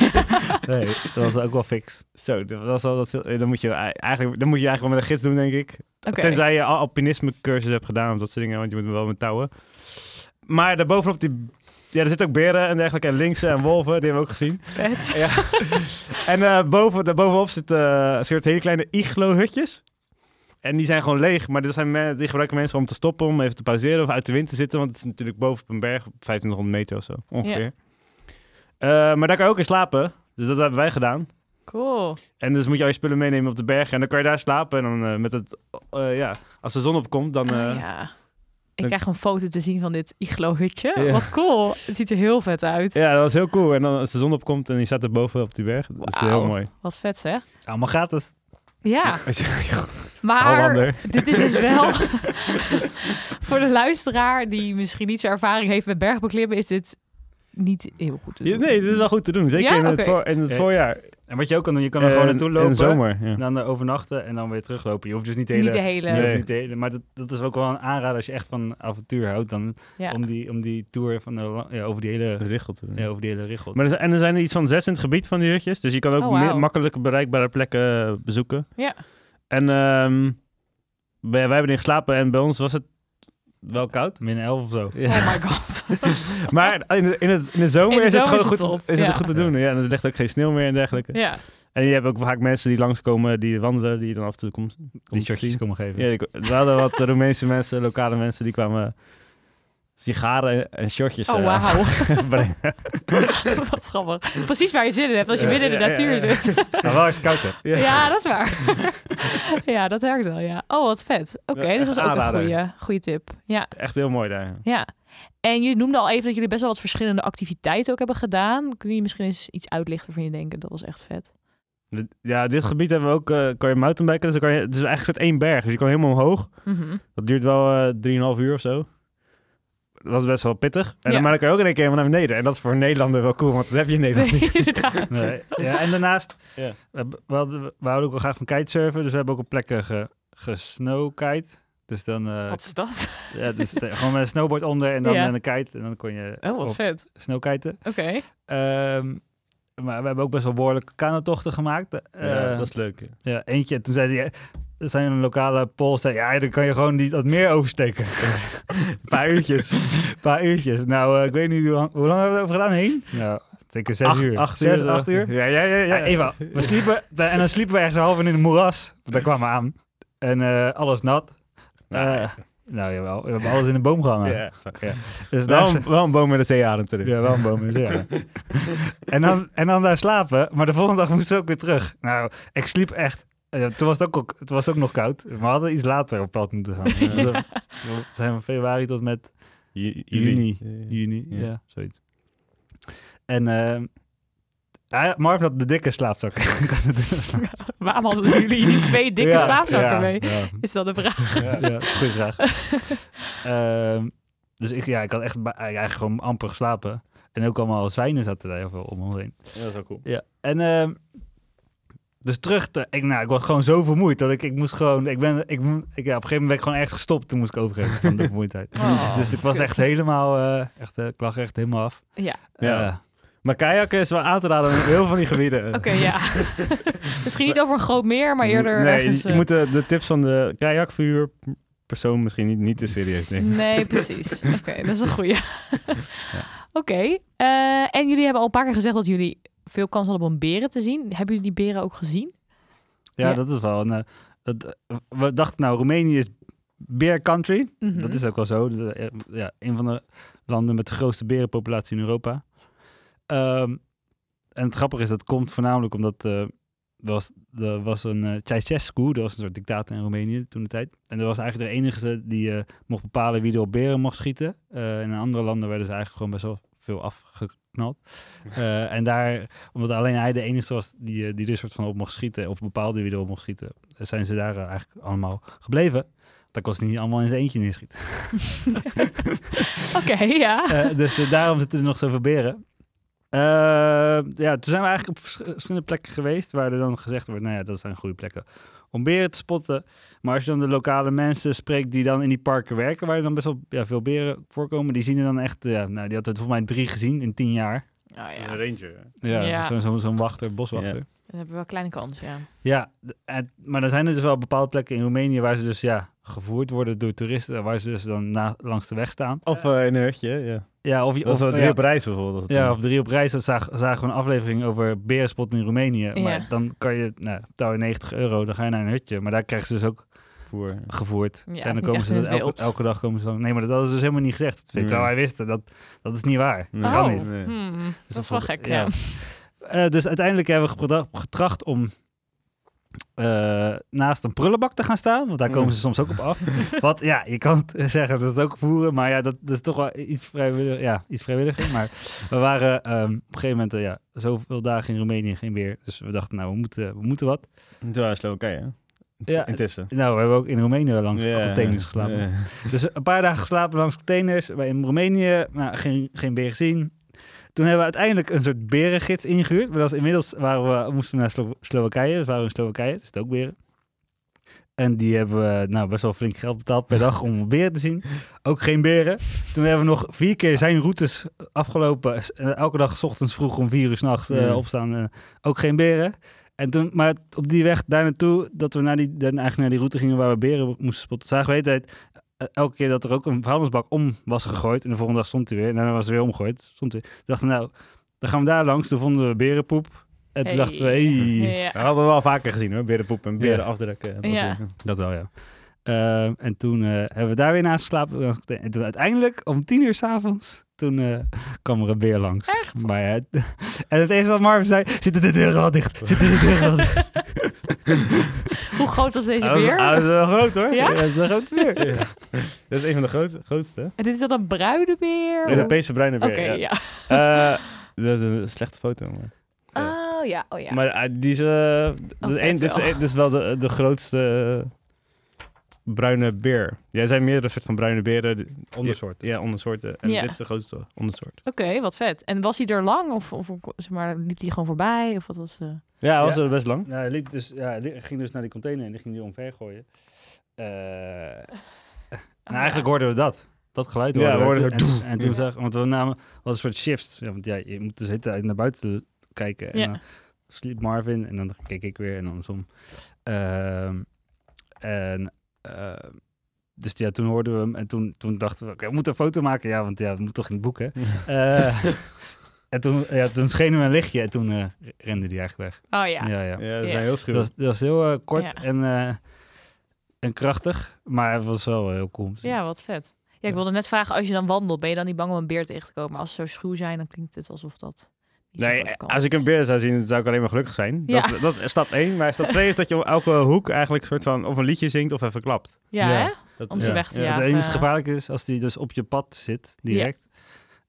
Nee, dat was ook wel fix. Zo, dat was al dat veel, dan, moet je, eigenlijk, dan moet je eigenlijk wel met een gids doen, denk ik. Tenzij je al alpinisme cursus hebt gedaan of dat soort dingen, want je moet wel met touwen. Maar daarbovenop die... Ja, er zitten ook beren en dergelijke. En linksen en wolven, die hebben we ook gezien. *laughs* Ja. en eh boven, daarbovenop zitten eh, soort hele kleine iglo-hutjes. En die zijn gewoon leeg. Maar dit zijn die gebruiken mensen om te stoppen, om even te pauzeren of uit de wind te zitten. Want het is natuurlijk boven op een berg, op 2500 meter of zo, ongeveer. Eh, maar daar kan je ook in slapen. Dus dat hebben wij gedaan. Cool. En dus moet je al je spullen meenemen op de berg. En dan kan je daar slapen. En dan met het, ja, als de zon opkomt, dan... Ah, ja. Ik krijg een foto te zien van dit iglo-hutje. Ja. Wat cool. Het ziet er heel vet uit. ja, dat was heel cool. En dan als de zon opkomt en je staat er boven op die berg. Dat is heel mooi. Wat vet zeg. Allemaal gratis. Ja, *laughs* maar Hollander. dit is dus wel... *laughs* voor de luisteraar die misschien niet zo ervaring heeft met bergbeklimmen... is dit niet heel goed te doen. Ja, nee, dit is wel goed te doen. Zeker Ja? in, het voor, in het Ja. voorjaar. En wat je ook kan doen, je kan er gewoon naartoe In lopen. de zomer, ja. En dan er overnachten en dan weer teruglopen. Je hoeft dus niet de hele... Niet de hele... je hoeft Nee. niet de hele- maar dat, dat is ook wel een aanrader als je echt van avontuur houdt. Dan Ja. om, die, om die tour van de, ja, over die hele, Richelt. ja, over die hele richel. Maar er zijn, en er zijn er iets van zes in het gebied van die hutjes. Dus je kan ook Oh, meer- makkelijk bereikbare plekken eh, bezoeken. Ja. En ehm, wij, wij hebben erin geslapen en bij ons was het wel koud. Min 11 of zo. Ja. Oh my god. *laughs* Maar in de, in, het, in de zomer In de is het gewoon is het goed, is het ja. goed te doen. Ja, en er ligt ook geen sneeuw meer en dergelijke. ja. En je hebt ook vaak mensen die langskomen, die wandelen, die je dan af en toe komt. Die komt zien. komen geven. Ja, we hadden wat *laughs* Roemeense mensen, lokale mensen, die kwamen sigaren en shortjes Oh, eh, wauw. *laughs* brengen. *laughs* Wat grappig. Precies waar je zin in hebt als je Ja, midden in de natuur ja, ja. zit. *laughs* Nou, wel is het koud, hè? Ja. Ja, dat is waar. ja, dat werkt wel, ja. Oh, wat vet. Oké, Ja, dus dat is ook een goede, goede tip. Ja, Echt heel mooi daar. ja. En je noemde al even dat jullie best wel wat verschillende activiteiten ook hebben gedaan. Kun je misschien eens iets uitlichten van je denken? Dat was echt vet. Ja, dit gebied hebben we ook, eh, kan je mountainbiken. Dus dan kan je, het is eigenlijk soort één berg. Dus je kan helemaal omhoog. Mhm. Dat duurt wel eh 3,5 uur of zo. Dat was best wel pittig. En Ja. dan, kan je ook in één keer helemaal naar beneden. En dat is voor een Nederlander wel cool, want dat heb je in *laughs* Nederland Nee, niet. inderdaad. Nee. Ja, en daarnaast, Ja. we, hadden, we houden ook wel graag van kitesurfen. Dus we hebben ook op plekken ge, gesnowkite. Dus dan eh, Wat is dat? ja, dus, eh, gewoon met een snowboard onder en dan Ja. met een kite. En dan kon je Oh, wat vet. snowkiten. Oké. Ehm, maar we hebben ook best wel behoorlijke kanotochten gemaakt. Ja, Eh, dat is leuk. ja. ja, eentje. Toen zei hij, zijn een lokale poll, zei ja, dan kan je gewoon niet wat meer oversteken. Een *laughs* paar uurtjes. Een paar uurtjes. Nou, eh, ik weet niet hoe lang, hoe lang hebben we het over gedaan heen? Nou, zeker zes Acht- uur. Acht zes, uur. acht uur. Ja, ja, ja. ja. Ja, even, we sliepen, en dan sliepen we ergens half in een moeras. Daar kwamen we aan. En eh, alles nat. Nou, Eh, nou jawel, we hebben alles in een boom gehangen. ja. Dus Wel, daar, een, wel een boom met een zeearend erin. ja, wel een boom. dus ja. en, dan, en dan daar slapen. Maar de volgende dag moesten we ook weer terug. Nou, ik sliep echt. Eh, toen, was het ook, ook- het was ook nog koud. We hadden iets later op pad moeten gaan. *laughs* Dat- we zijn van februari tot met Ju- Juni. Ja. juni. Ja, Ja. zoiets. En eh, hij- Marv had de dikke slaapzak. *laughs* *laughs* Waarom hadden jullie die twee dikke Ja, slaapzakken ja, mee? Ja, Is dat de vraag? ja, ja, een goede vraag. Ehm, dus ik, ja, ik had echt eigenlijk gewoon amper geslapen. En ook allemaal zwijnen zaten daar heel veel om ons heen. Ja, dat is wel cool. Ja, en ehm, dus terug te, ik, nou, ik was gewoon zo vermoeid dat ik, ik moest gewoon, ik ben, ik, ik, ja, op een gegeven moment ben ik gewoon echt gestopt. Toen moest ik overgeven van de *laughs* vermoeidheid. Oh, *laughs* dus ik was echt helemaal, eh, echt, eh, ik lag echt helemaal af. Ja, Ja. Eh, Maar kajakken is wel aan te raden in heel veel van die gebieden. *laughs* oké, ja. misschien niet over een groot meer, maar eerder Nee, ergens... je moet de, de tips van de kajakvuur persoon misschien niet, niet te serieus nemen. Nee, precies. Oké, dat is een goeie. Oké, eh, en jullie hebben al een paar keer gezegd dat jullie veel kans hadden om beren te zien. Hebben jullie die beren ook gezien? ja, Ja. dat is wel. Een, eh, eh, we dachten nou, Roemenië is beer country. Mhm. Dat is ook wel zo. Eh, ja, een van de landen met de grootste berenpopulatie in Europa. Ehm, en het grappige is, dat komt voornamelijk omdat eh, was, er was een uh, Ceausescu, dat was een soort dictator in Roemenië toen de tijd. En dat was eigenlijk de enige die uh, mocht bepalen wie er op beren mocht schieten. In andere landen werden ze eigenlijk gewoon best wel veel afgeknald. en daar, omdat alleen hij de enige was die, die er soort van op mocht schieten, of bepaalde wie erop mocht schieten, zijn ze daar eigenlijk allemaal gebleven. Dat kost niet allemaal in zijn eentje neerschieten. *laughs* Oké, okay, ja. dus de, daarom zitten er nog zoveel beren. Uh, ja, toen zijn we eigenlijk op verschillende plekken geweest waar er dan gezegd wordt, nou ja, dat zijn goede plekken om beren te spotten. Maar als je dan de lokale mensen spreekt die dan in die parken werken, waar er dan best wel ja, veel beren voorkomen, die zien er dan echt, ja, nou, die had het volgens mij drie gezien in tien jaar. Oh, ja. Een ranger. Ja, ja. zo'n zo, zo wachter, boswachter. Ja. Dan hebben we wel een kleine kans, ja. Ja, en, maar dan zijn er dus wel bepaalde plekken in Roemenië waar ze dus ja, gevoerd worden door toeristen, waar ze dus dan na, langs de weg staan. Of uh, in een hutje, ja. Ja, of, dat was of drie ja, op reis bijvoorbeeld. Ja, of drie op reis. Dat zagen zag we een aflevering over berenspot in Roemenië. Maar Ja. dan kan je, nou, betaal je 90 euro, dan ga je naar een hutje. Maar daar krijgen ze dus ook Voer. gevoerd. Ja, en dan komen ze elke, elke dag komen ze dan. Nee, maar dat is dus helemaal niet gezegd. Nee. zou hij wisten. Dat, dat is niet waar. Nee. Dat kan oh, niet. Nee. hmm, Dus dat is wel gek, ja. Eh, dus uiteindelijk hebben we getracht om eh, naast een prullenbak te gaan staan. Want daar komen ze soms ook op af. *laughs* Wat, ja, je kan het zeggen dat het ook voeren. Maar ja, dat, dat is toch wel iets, vrijwillig, ja, iets vrijwilliger. Maar we waren ehm, op een gegeven moment eh, ja, zoveel dagen in Roemenië geen weer. Dus we dachten, nou, we moeten, we moeten wat. Toen waren Slowakije, hè? Ja, Intussen. nou, we hebben ook in Roemenië langs Ja. containers geslapen. Dus een paar dagen geslapen langs containers. In Roemenië, nou, geen, geen beer gezien. Toen hebben we uiteindelijk een soort berengids ingehuurd. Maar dat was inmiddels waren we, moesten we naar Slo Slowakije. Dus waren we in Slowakije, het ook beren. En die hebben we nou, best wel flink geld betaald per dag om beren te zien. Ook geen beren. Toen hebben we nog vier keer zijn routes afgelopen. Eh, Elke dag 's ochtends vroeg om vier uur s'nachts nachts Ja. opstaan. eh, ook geen beren. En toen, maar op die weg daar naartoe, dat we naar die, eigenlijk naar die route gingen waar we beren moesten spotten, zagen we tijd eh, elke keer dat er ook een vuilnisbak om was gegooid. En de volgende dag stond hij weer. En daarna was hij weer omgegooid. Stond hij. Toen dachten we, nou, dan gaan we daar langs. Toen vonden we berenpoep. En toen Hey. dachten we, hey. Ja. Dat hadden we wel vaker gezien hoor, berenpoep en beren Ja. afdrukken. Dat was, Ja. eh, Dat wel, ja. Ehm, en toen eh, hebben we daar weer naast geslapen. En toen uiteindelijk, om tien uur s'avonds, toen eh, kwam er een beer langs. Echt? Maar, ja, *laughs* en het eerste wat Marvin zei, zitten de deuren al dicht? Zitten de deuren al dicht? *laughs* Hoe groot was deze beer? hij was wel groot hoor. Ja? dat is een grote beer. *laughs* Ja. *laughs* Dat is een van de groot, grootste. En dit is dat een bruine beer? Een Europese bruine Oké, beer. ja. ja. Eh, *laughs* dat is een slechte foto. Maar, Oh ja, oh ja. maar eh, die is, eh, Oh, een, dit, is, wel. dit is wel de, de grootste bruine beer. Ja, er zijn meerdere soorten van bruine beren. Ondersoorten. Ja, ondersoorten. En Ja. dit is de grootste ondersoort. Oké, wat vet. En was hij er lang? Of, of zeg maar, liep hij gewoon voorbij? Of wat was... eh Ja, hij was Ja. er best lang. Nou, hij, liep dus, ja, hij ging dus naar die container en die ging die omver gooien. Eh, en oh, eigenlijk ja. hoorden we dat. Dat geluid Ja, hoorden we we. hoorden En, en, toen Ja. zag, want we namen wat een soort shifts. Ja, want ja, je moet dus zitten naar buiten kijken. En Ja. dan sliep Marvin en dan keek ik weer en andersom. Ehm, en eh, dus ja, toen hoorden we hem en toen, toen dachten we, oké, we moeten een foto maken. Ja, want ja, we moeten toch in het boek, hè. Eh, *laughs* en toen, ja, toen schenen we een lichtje en toen eh, rende die eigenlijk weg. Oh ja. Ja, ja. Ja, dat Ja. zijn heel Dat schuw. was, dat was heel eh, kort Ja. en, eh, en krachtig, maar het was wel heel cool. Ja, wat vet. Ja, ik wilde net vragen, als je dan wandelt, ben je dan niet bang om een beer tegen te komen? Maar als ze zo schuw zijn, dan klinkt het alsof dat Nee, als ik een beer zou zien, zou ik alleen maar gelukkig zijn. Ja. Dat, dat is stap 1. Maar stap 2 is dat je om elke hoek eigenlijk een soort van of een liedje zingt of even klapt. Ja? Dat, Om ze Ja. weg te Ja, jagen. Het enige gevaarlijk is als die dus op je pad zit, direct.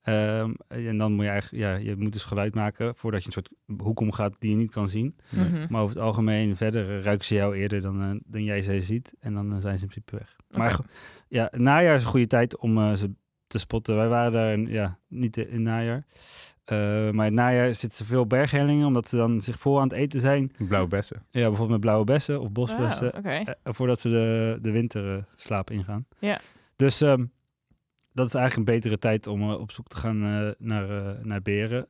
Ehm, en dan moet je eigenlijk, ja, je moet dus geluid maken voordat je een soort hoek omgaat die je niet kan zien. Mhm. Maar over het algemeen, verder ruiken ze jou eerder dan, eh, dan jij ze ziet. En dan eh, zijn ze in principe weg. Maar ja, het najaar is een goede tijd om eh, ze te spotten. Wij waren daar in- ja, niet in het najaar. Eh, maar in het najaar zitten ze veel berghellingen, omdat ze dan zich vol aan het eten zijn. Blauwe bessen. Ja, bijvoorbeeld met blauwe bessen of bosbessen. Oké. eh, voordat ze de, de winterslaap ingaan. Ja. Dus ehm, dat is eigenlijk een betere tijd om eh, op zoek te gaan eh, naar, eh, naar beren.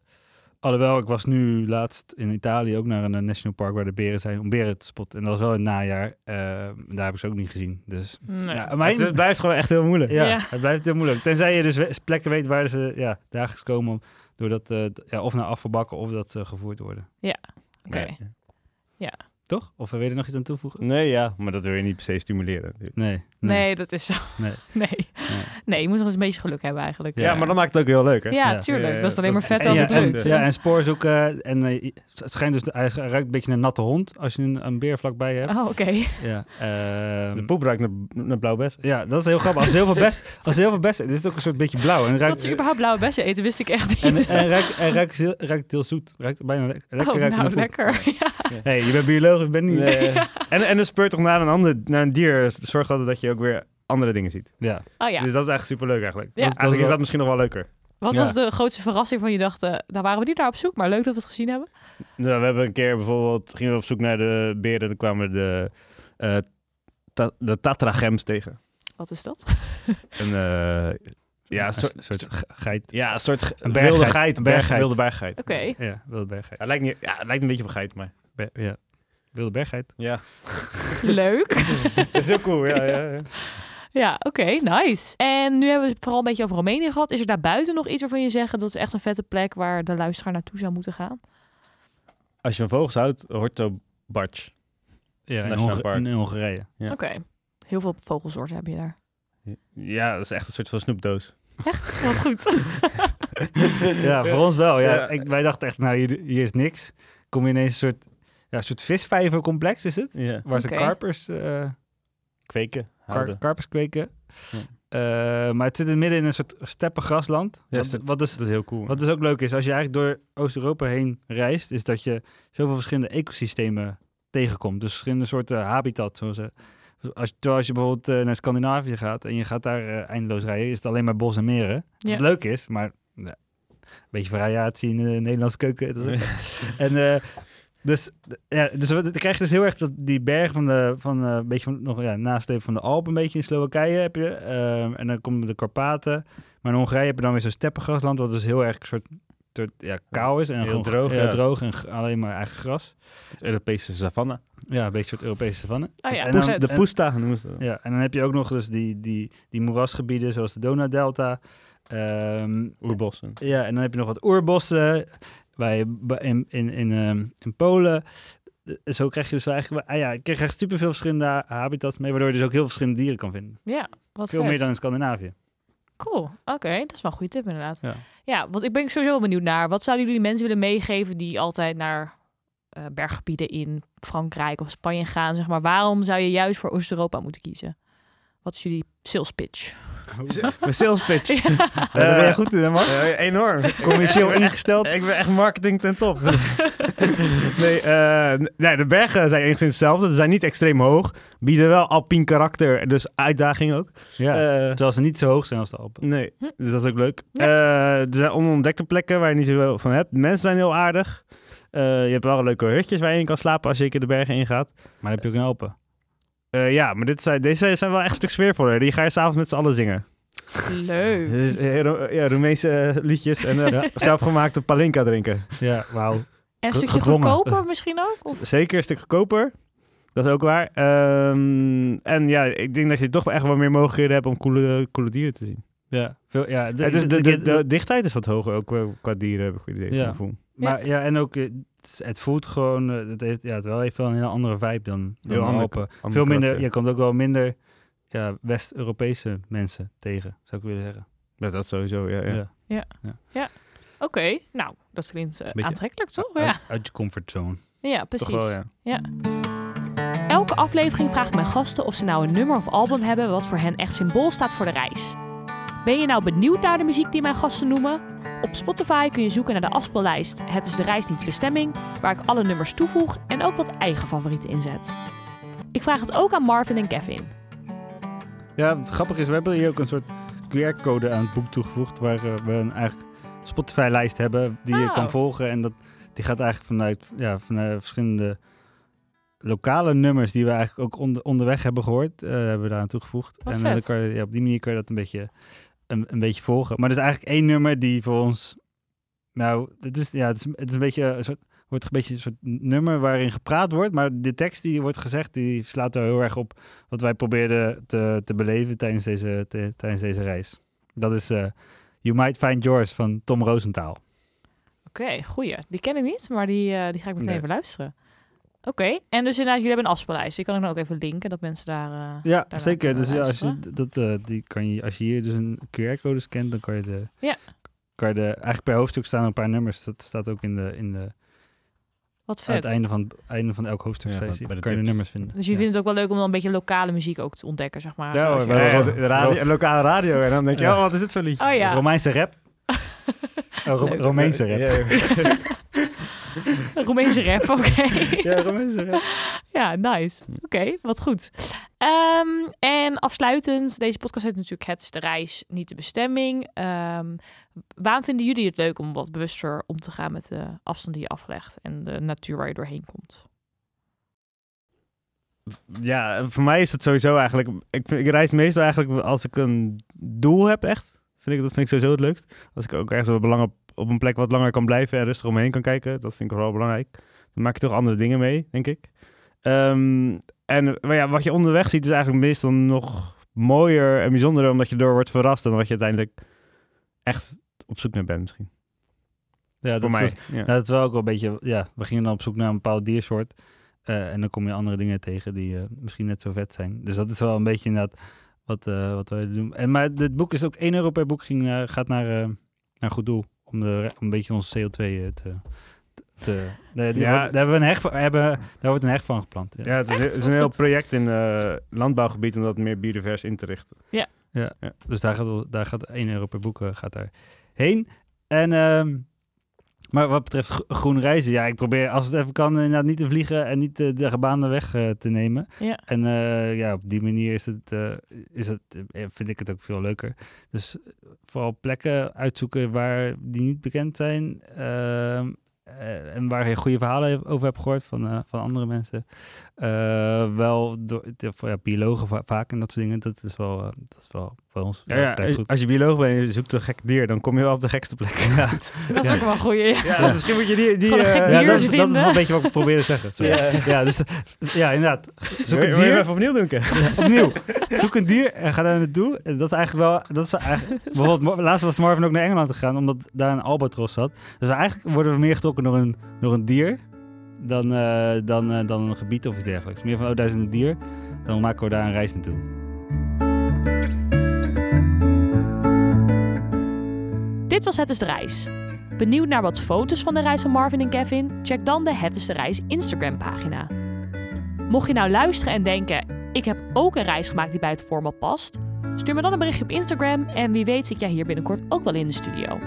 Alhoewel, ik was nu laatst in Italië ook naar een national park waar de beren zijn om beren te spotten. En dat was wel in het najaar. Eh, daar heb ik ze ook niet gezien. Dus Nee. ja, mijn, Het blijft gewoon echt heel moeilijk. ja, Ja. het blijft heel moeilijk. Tenzij je dus plekken weet waar ze ja, dagelijks komen. om- Doordat, eh, ja, of naar afvalbakken of dat ze gevoerd worden. Oké. Toch? Of wil je er nog iets aan toevoegen? Nee, ja, maar dat wil je niet per se stimuleren. Nee. Nee, dat is zo. *laughs* Nee. Nee. nee. je moet nog eens een beetje geluk hebben eigenlijk. Ja, maar dat maakt het ook heel leuk, hè? Ja, Ja. tuurlijk. Ja, dat is alleen maar dat- vet en als ja, het en- lukt. ja, en spoor zoeken. En eh, het schijnt dus, hij ruikt een beetje een natte hond als je een, een beer vlakbij hebt. Oh, oké. Ja, ehm, De poep ruikt naar, naar blauw best. ja, dat is heel grappig. Als heel veel best, als heel veel best, het is ook een soort beetje blauw. En Dat ruikt, ze überhaupt blauwe bessen eten, wist ik echt en, niet. en ruikt, en ruikt, heel, ruikt heel zoet. Ruikt bijna le- lekker. oh, ruikt nou, lekker. Ja. Hey, je bent bioloog, ik ben niet. Nee. *laughs* en, en het speurt toch naar een, ander, naar een dier. Zorgt altijd dat je ook weer andere dingen ziet. Ja. Oh ja. Dus dat is echt superleuk eigenlijk. Ja. Eigenlijk is dat misschien nog wel leuker. Wat Ja. was de grootste verrassing van je dacht, eh, daar waren we niet naar op zoek, maar leuk dat we het gezien hebben? Nou, we hebben een keer bijvoorbeeld, gingen we op zoek naar de beren. Dan kwamen we de, eh ta- de tatragems tegen. Wat is dat? *laughs* Een, eh, ja, een soort, een soort ge- geit. ja, een soort Een wilde berggeit. geit. Een Berg, berggeit. wilde berggeit. Oké. Ja, wilde berggeit. Ja, het lijkt, niet, ja, het lijkt een beetje op een geit, maar... Be- ja. Wilde berggeit. Ja, Leuk. *laughs* dat is heel cool. Ja, ja, ja. Ja, oké, nice. En nu hebben we het vooral een beetje over Roemenië gehad. Is er daarbuiten nog iets waarvan je zegt dat is echt een vette plek waar de luisteraar naartoe zou moeten gaan? Als je van vogels houdt, Horto Barch. Ja, in, park. in Hongarije. Ja. Oké. Heel veel vogelsoorten heb je daar. Ja, dat is echt een soort van snoepdoos. Echt? Wat goed. *laughs* Ja, voor ons wel. Ja. Ja. Ik, wij dachten echt, nou, hier, hier is niks. Kom je ineens een soort, ja, een soort visvijvercomplex, is het? Ja. Waar ze Oké. karpers, eh, Kweken, kar- karpers kweken. Ja. Eh, maar het zit in midden in een soort steppengrasland. Ja, wat, wat, dus, dat is heel cool. wat dus ook leuk is, als je eigenlijk door Oost-Europa heen reist, is dat je zoveel verschillende ecosystemen tegenkomt. Dus verschillende soorten habitat. Zoals, eh, als, terwijl als je bijvoorbeeld eh, naar Scandinavië gaat en je gaat daar eh, eindeloos rijden, is het alleen maar bos en meren. Ja. Wat leuk is, maar ja, een beetje variatie in de Nederlandse keuken. Dat is ook- *laughs* en eh, dus, ja, dus dan krijg je dus heel erg dat die bergen van de, van eh, een beetje van, nog ja, nasleep van de Alpen, een beetje in Slowakije heb je. Ehm, en dan komen de Karpaten. Maar in Hongarije heb je dan weer zo'n steppengrasland, wat dus heel erg een soort, soort ja, kou is. En Heel gewoon droog, Ja, droog en alleen maar eigen gras. Europese savanne. Ja, een beetje een soort Europese savanne. Oh ja, En vet. de Poesta noemen ze dat. Ja, en dan heb je ook nog dus die, die, die moerasgebieden, zoals de Donaudelta. Ehm, Oerbossen. ja, en dan heb je nog wat oerbossen bij, bij- in, in, in, ehm, in Polen. Eh, Zo krijg je dus eigenlijk... Ah ja, je krijgt echt superveel verschillende habitats mee, waardoor je dus ook heel veel verschillende dieren kan vinden. Ja, wat Veel vet. meer dan in Scandinavië. Cool. Oké, dat is wel een goede tip inderdaad. Ja. Ja. want ik ben sowieso wel benieuwd naar. Wat zouden jullie mensen willen meegeven die altijd naar eh, berggebieden in Frankrijk of Spanje gaan? Zeg maar, waarom zou je juist voor Oost-Europa moeten kiezen? Wat is jullie sales pitch? Mijn sales pitch. *laughs* Ja, daar ben je Eh, goed in, hè, Max? Eh, enorm. Commercieel *laughs* ingesteld. Ik ben echt marketing ten top. *laughs* nee, eh, nee, de bergen zijn enigszins hetzelfde. Ze zijn niet extreem hoog. Bieden wel alpien karakter, dus uitdaging ook. Ja, terwijl ze niet zo hoog zijn als de Alpen. nee, Hm. dus dat is ook leuk. Eh, er zijn onontdekte plekken waar je niet zoveel van hebt. De mensen zijn heel aardig. Eh, je hebt wel leuke hutjes waar je in kan slapen als je een keer de bergen ingaat. Maar dan heb je ook een Alpen. Eh, ja, maar dit zijn, deze zijn wel echt een stuk sfeervoller. Die ga je s'avonds met z'n allen zingen. Leuk. Ro- ja, Roemeense eh, liedjes en eh, zelfgemaakte palinka drinken. Ja, wauw. En een stukje gedwongen. goedkoper misschien ook? Of? Zeker een stuk goedkoper. Dat is ook waar. Ehm, en ja, ik denk dat je toch wel echt wel meer mogelijkheden hebt om coole, coole dieren te zien. Ja, veel, ja, de, Het is, de, de- de, de- de dichtheid is wat hoger, ook qua dieren heb ik het idee. Ja. Maar ja, en ook, het, het voelt gewoon, eh, het heeft, ja, het wel heeft wel een hele andere vibe dan, dan Heel de ander- Alpen. ander Veel minder, karakter. je komt ook wel minder ja, West-Europese mensen tegen, zou ik willen zeggen. Ja, dat sowieso, ja. ja. Oké, nou, dat klinkt Beetje aantrekkelijk toch? Uit, Ja, uit je comfortzone. ja precies. Toch wel, ja. Ja. Elke aflevering vraag ik mijn gasten of ze nou een nummer of album hebben wat voor hen echt symbool staat voor de reis. Ben je nou benieuwd naar de muziek die mijn gasten noemen? Op Spotify kun je zoeken naar de afspeellijst Het is de reis niet de bestemming, waar ik alle nummers toevoeg en ook wat eigen favorieten inzet. Ik vraag het ook aan Marvin en Kevin. Ja, het grappige is, we hebben hier ook een soort QR-code aan het boek toegevoegd, waar eh, we een eigenlijk Spotify-lijst hebben die je Oh. kan volgen. En dat, die gaat eigenlijk vanuit, ja, vanuit verschillende lokale nummers die we eigenlijk ook onder, onderweg hebben gehoord, eh, hebben we daar aan toegevoegd. Wat en dan kan je, ja, op die manier kan je dat een beetje, een, een beetje volgen. Maar er is eigenlijk één nummer die voor ons, nou, het is, ja, het is, het is een beetje een soort, wordt een beetje een soort nummer waarin gepraat wordt, maar de tekst die wordt gezegd, die slaat er heel erg op wat wij probeerden te, te beleven tijdens deze, te- tijdens deze reis. Dat is eh, You Might Find Yours van Tom Rosenthal. Oké, goeie. Die ken ik niet, maar die, eh, die ga ik meteen Nee. even luisteren. Oké, en dus inderdaad, jullie hebben een afspeellijst. Die kan ik dan ook even linken, dat mensen daar... eh, Ja, zeker. Dus ja, als je, dat, eh, die kan je, als je hier dus een QR-code scant, dan kan je de... Ja. Kan je de, eigenlijk per hoofdstuk staan een paar nummers. Dat staat ook in de, in de Wat aan het vet. einde van, einde van elk hoofdstuk. Ja, steeds bij- bij de kan je de nummers vinden. Dus je Ja. vindt het ook wel leuk om dan een beetje lokale muziek ook te ontdekken, zeg maar. Ja, hoor, je- bij Ja, de ja. radio, lokale radio. En dan denk je, Ja. oh, wat is dit voor lied? Oh ja, Romeinse rap. *laughs* Oh, Ro- Leuk. Romeinse rap. *laughs* *laughs* Roemeense rap, oké. Ja, Romeinse rap. *laughs* Ja, nice. Oké, wat goed. Ehm, en afsluitend, deze podcast heet natuurlijk Het is de reis, niet de bestemming. Ehm, waarom vinden jullie het leuk om wat bewuster om te gaan met de afstand die je aflegt en de natuur waar je doorheen komt? Ja, voor mij is het sowieso eigenlijk... Ik, ik reis meestal eigenlijk als ik een doel heb, echt. Vind ik, dat vind ik sowieso het leukst. Als ik ook ergens op, op, een plek wat langer kan blijven en rustig omheen kan kijken. Dat vind ik vooral belangrijk. Dan maak je toch andere dingen mee, denk ik. Ehm, en maar ja, wat je onderweg ziet is eigenlijk meestal nog mooier en bijzonderer... omdat je door wordt verrast dan wat je uiteindelijk echt op zoek naar bent misschien. Ja, dat is dus- ja. Nou, dat is wel ook wel een beetje, ja, we gingen dan op zoek naar een bepaald diersoort. eh, en dan kom je andere dingen tegen die eh, misschien net zo vet zijn. Dus dat is wel een beetje inderdaad wat, eh wat wij doen. En, maar het boek is ook 1 euro per boek ging, eh, gaat naar, eh, naar een goed doel. Om, de, om een beetje onze CO2 eh, te... te de- Ja. daar, hebben we een heg van, hebben, daar wordt een heg van geplant. Ja. Ja, het is, het een heel goed. project in eh landbouwgebied om dat meer biodivers in te richten. Dus daar gaat, daar gaat 1 euro per boek gaat daar heen. En, ehm, maar wat betreft gro- groen reizen, ja, ik probeer als het even kan inderdaad niet te vliegen en niet de, de gebaande weg eh, te nemen. Ja. En eh, ja, op die manier is het, eh, is het, eh, vind ik het ook veel leuker. Dus vooral plekken uitzoeken waar die niet bekend zijn. eh, en waar je goede verhalen over hebt gehoord van, eh, van andere mensen. Eh, wel door ja, biologen va- vaak en dat soort dingen. Dat is wel, eh, dat is wel ons Ja, als je bioloog bent en je zoekt een gek dier, dan kom je wel op de gekste plek uit. *laughs* Dat is ook wel een goeie. Ja, dus misschien moet je die... die eh, gek Ja, dier dat, is, dat is vinden. wel een beetje wat ik probeer te zeggen. Ja. *laughs* Ja, dus, ja, inderdaad. Zoek Wil een je dier. even opnieuw doen? Opnieuw. Zoek een dier en ga daar naartoe. En Dat is eigenlijk wel... Dat is eigenlijk, *laughs* bijvoorbeeld, laatst was Marvin ook naar Engeland gegaan, omdat daar een albatros zat. Dus eigenlijk worden we meer getrokken door een, door een dier dan, eh, dan, eh, dan een gebied of iets dergelijks. Meer van, oh, daar is een dier. Dan maken we daar een reis naartoe. Dit was Het is de Reis. Benieuwd naar wat foto's van de reis van Marvin en Kevin? Check dan de Het is de Reis Instagram pagina. Mocht je nou luisteren en denken, ik heb ook een reis gemaakt die bij het format past, stuur me dan een berichtje op Instagram en wie weet zit jij hier binnenkort ook wel in de studio.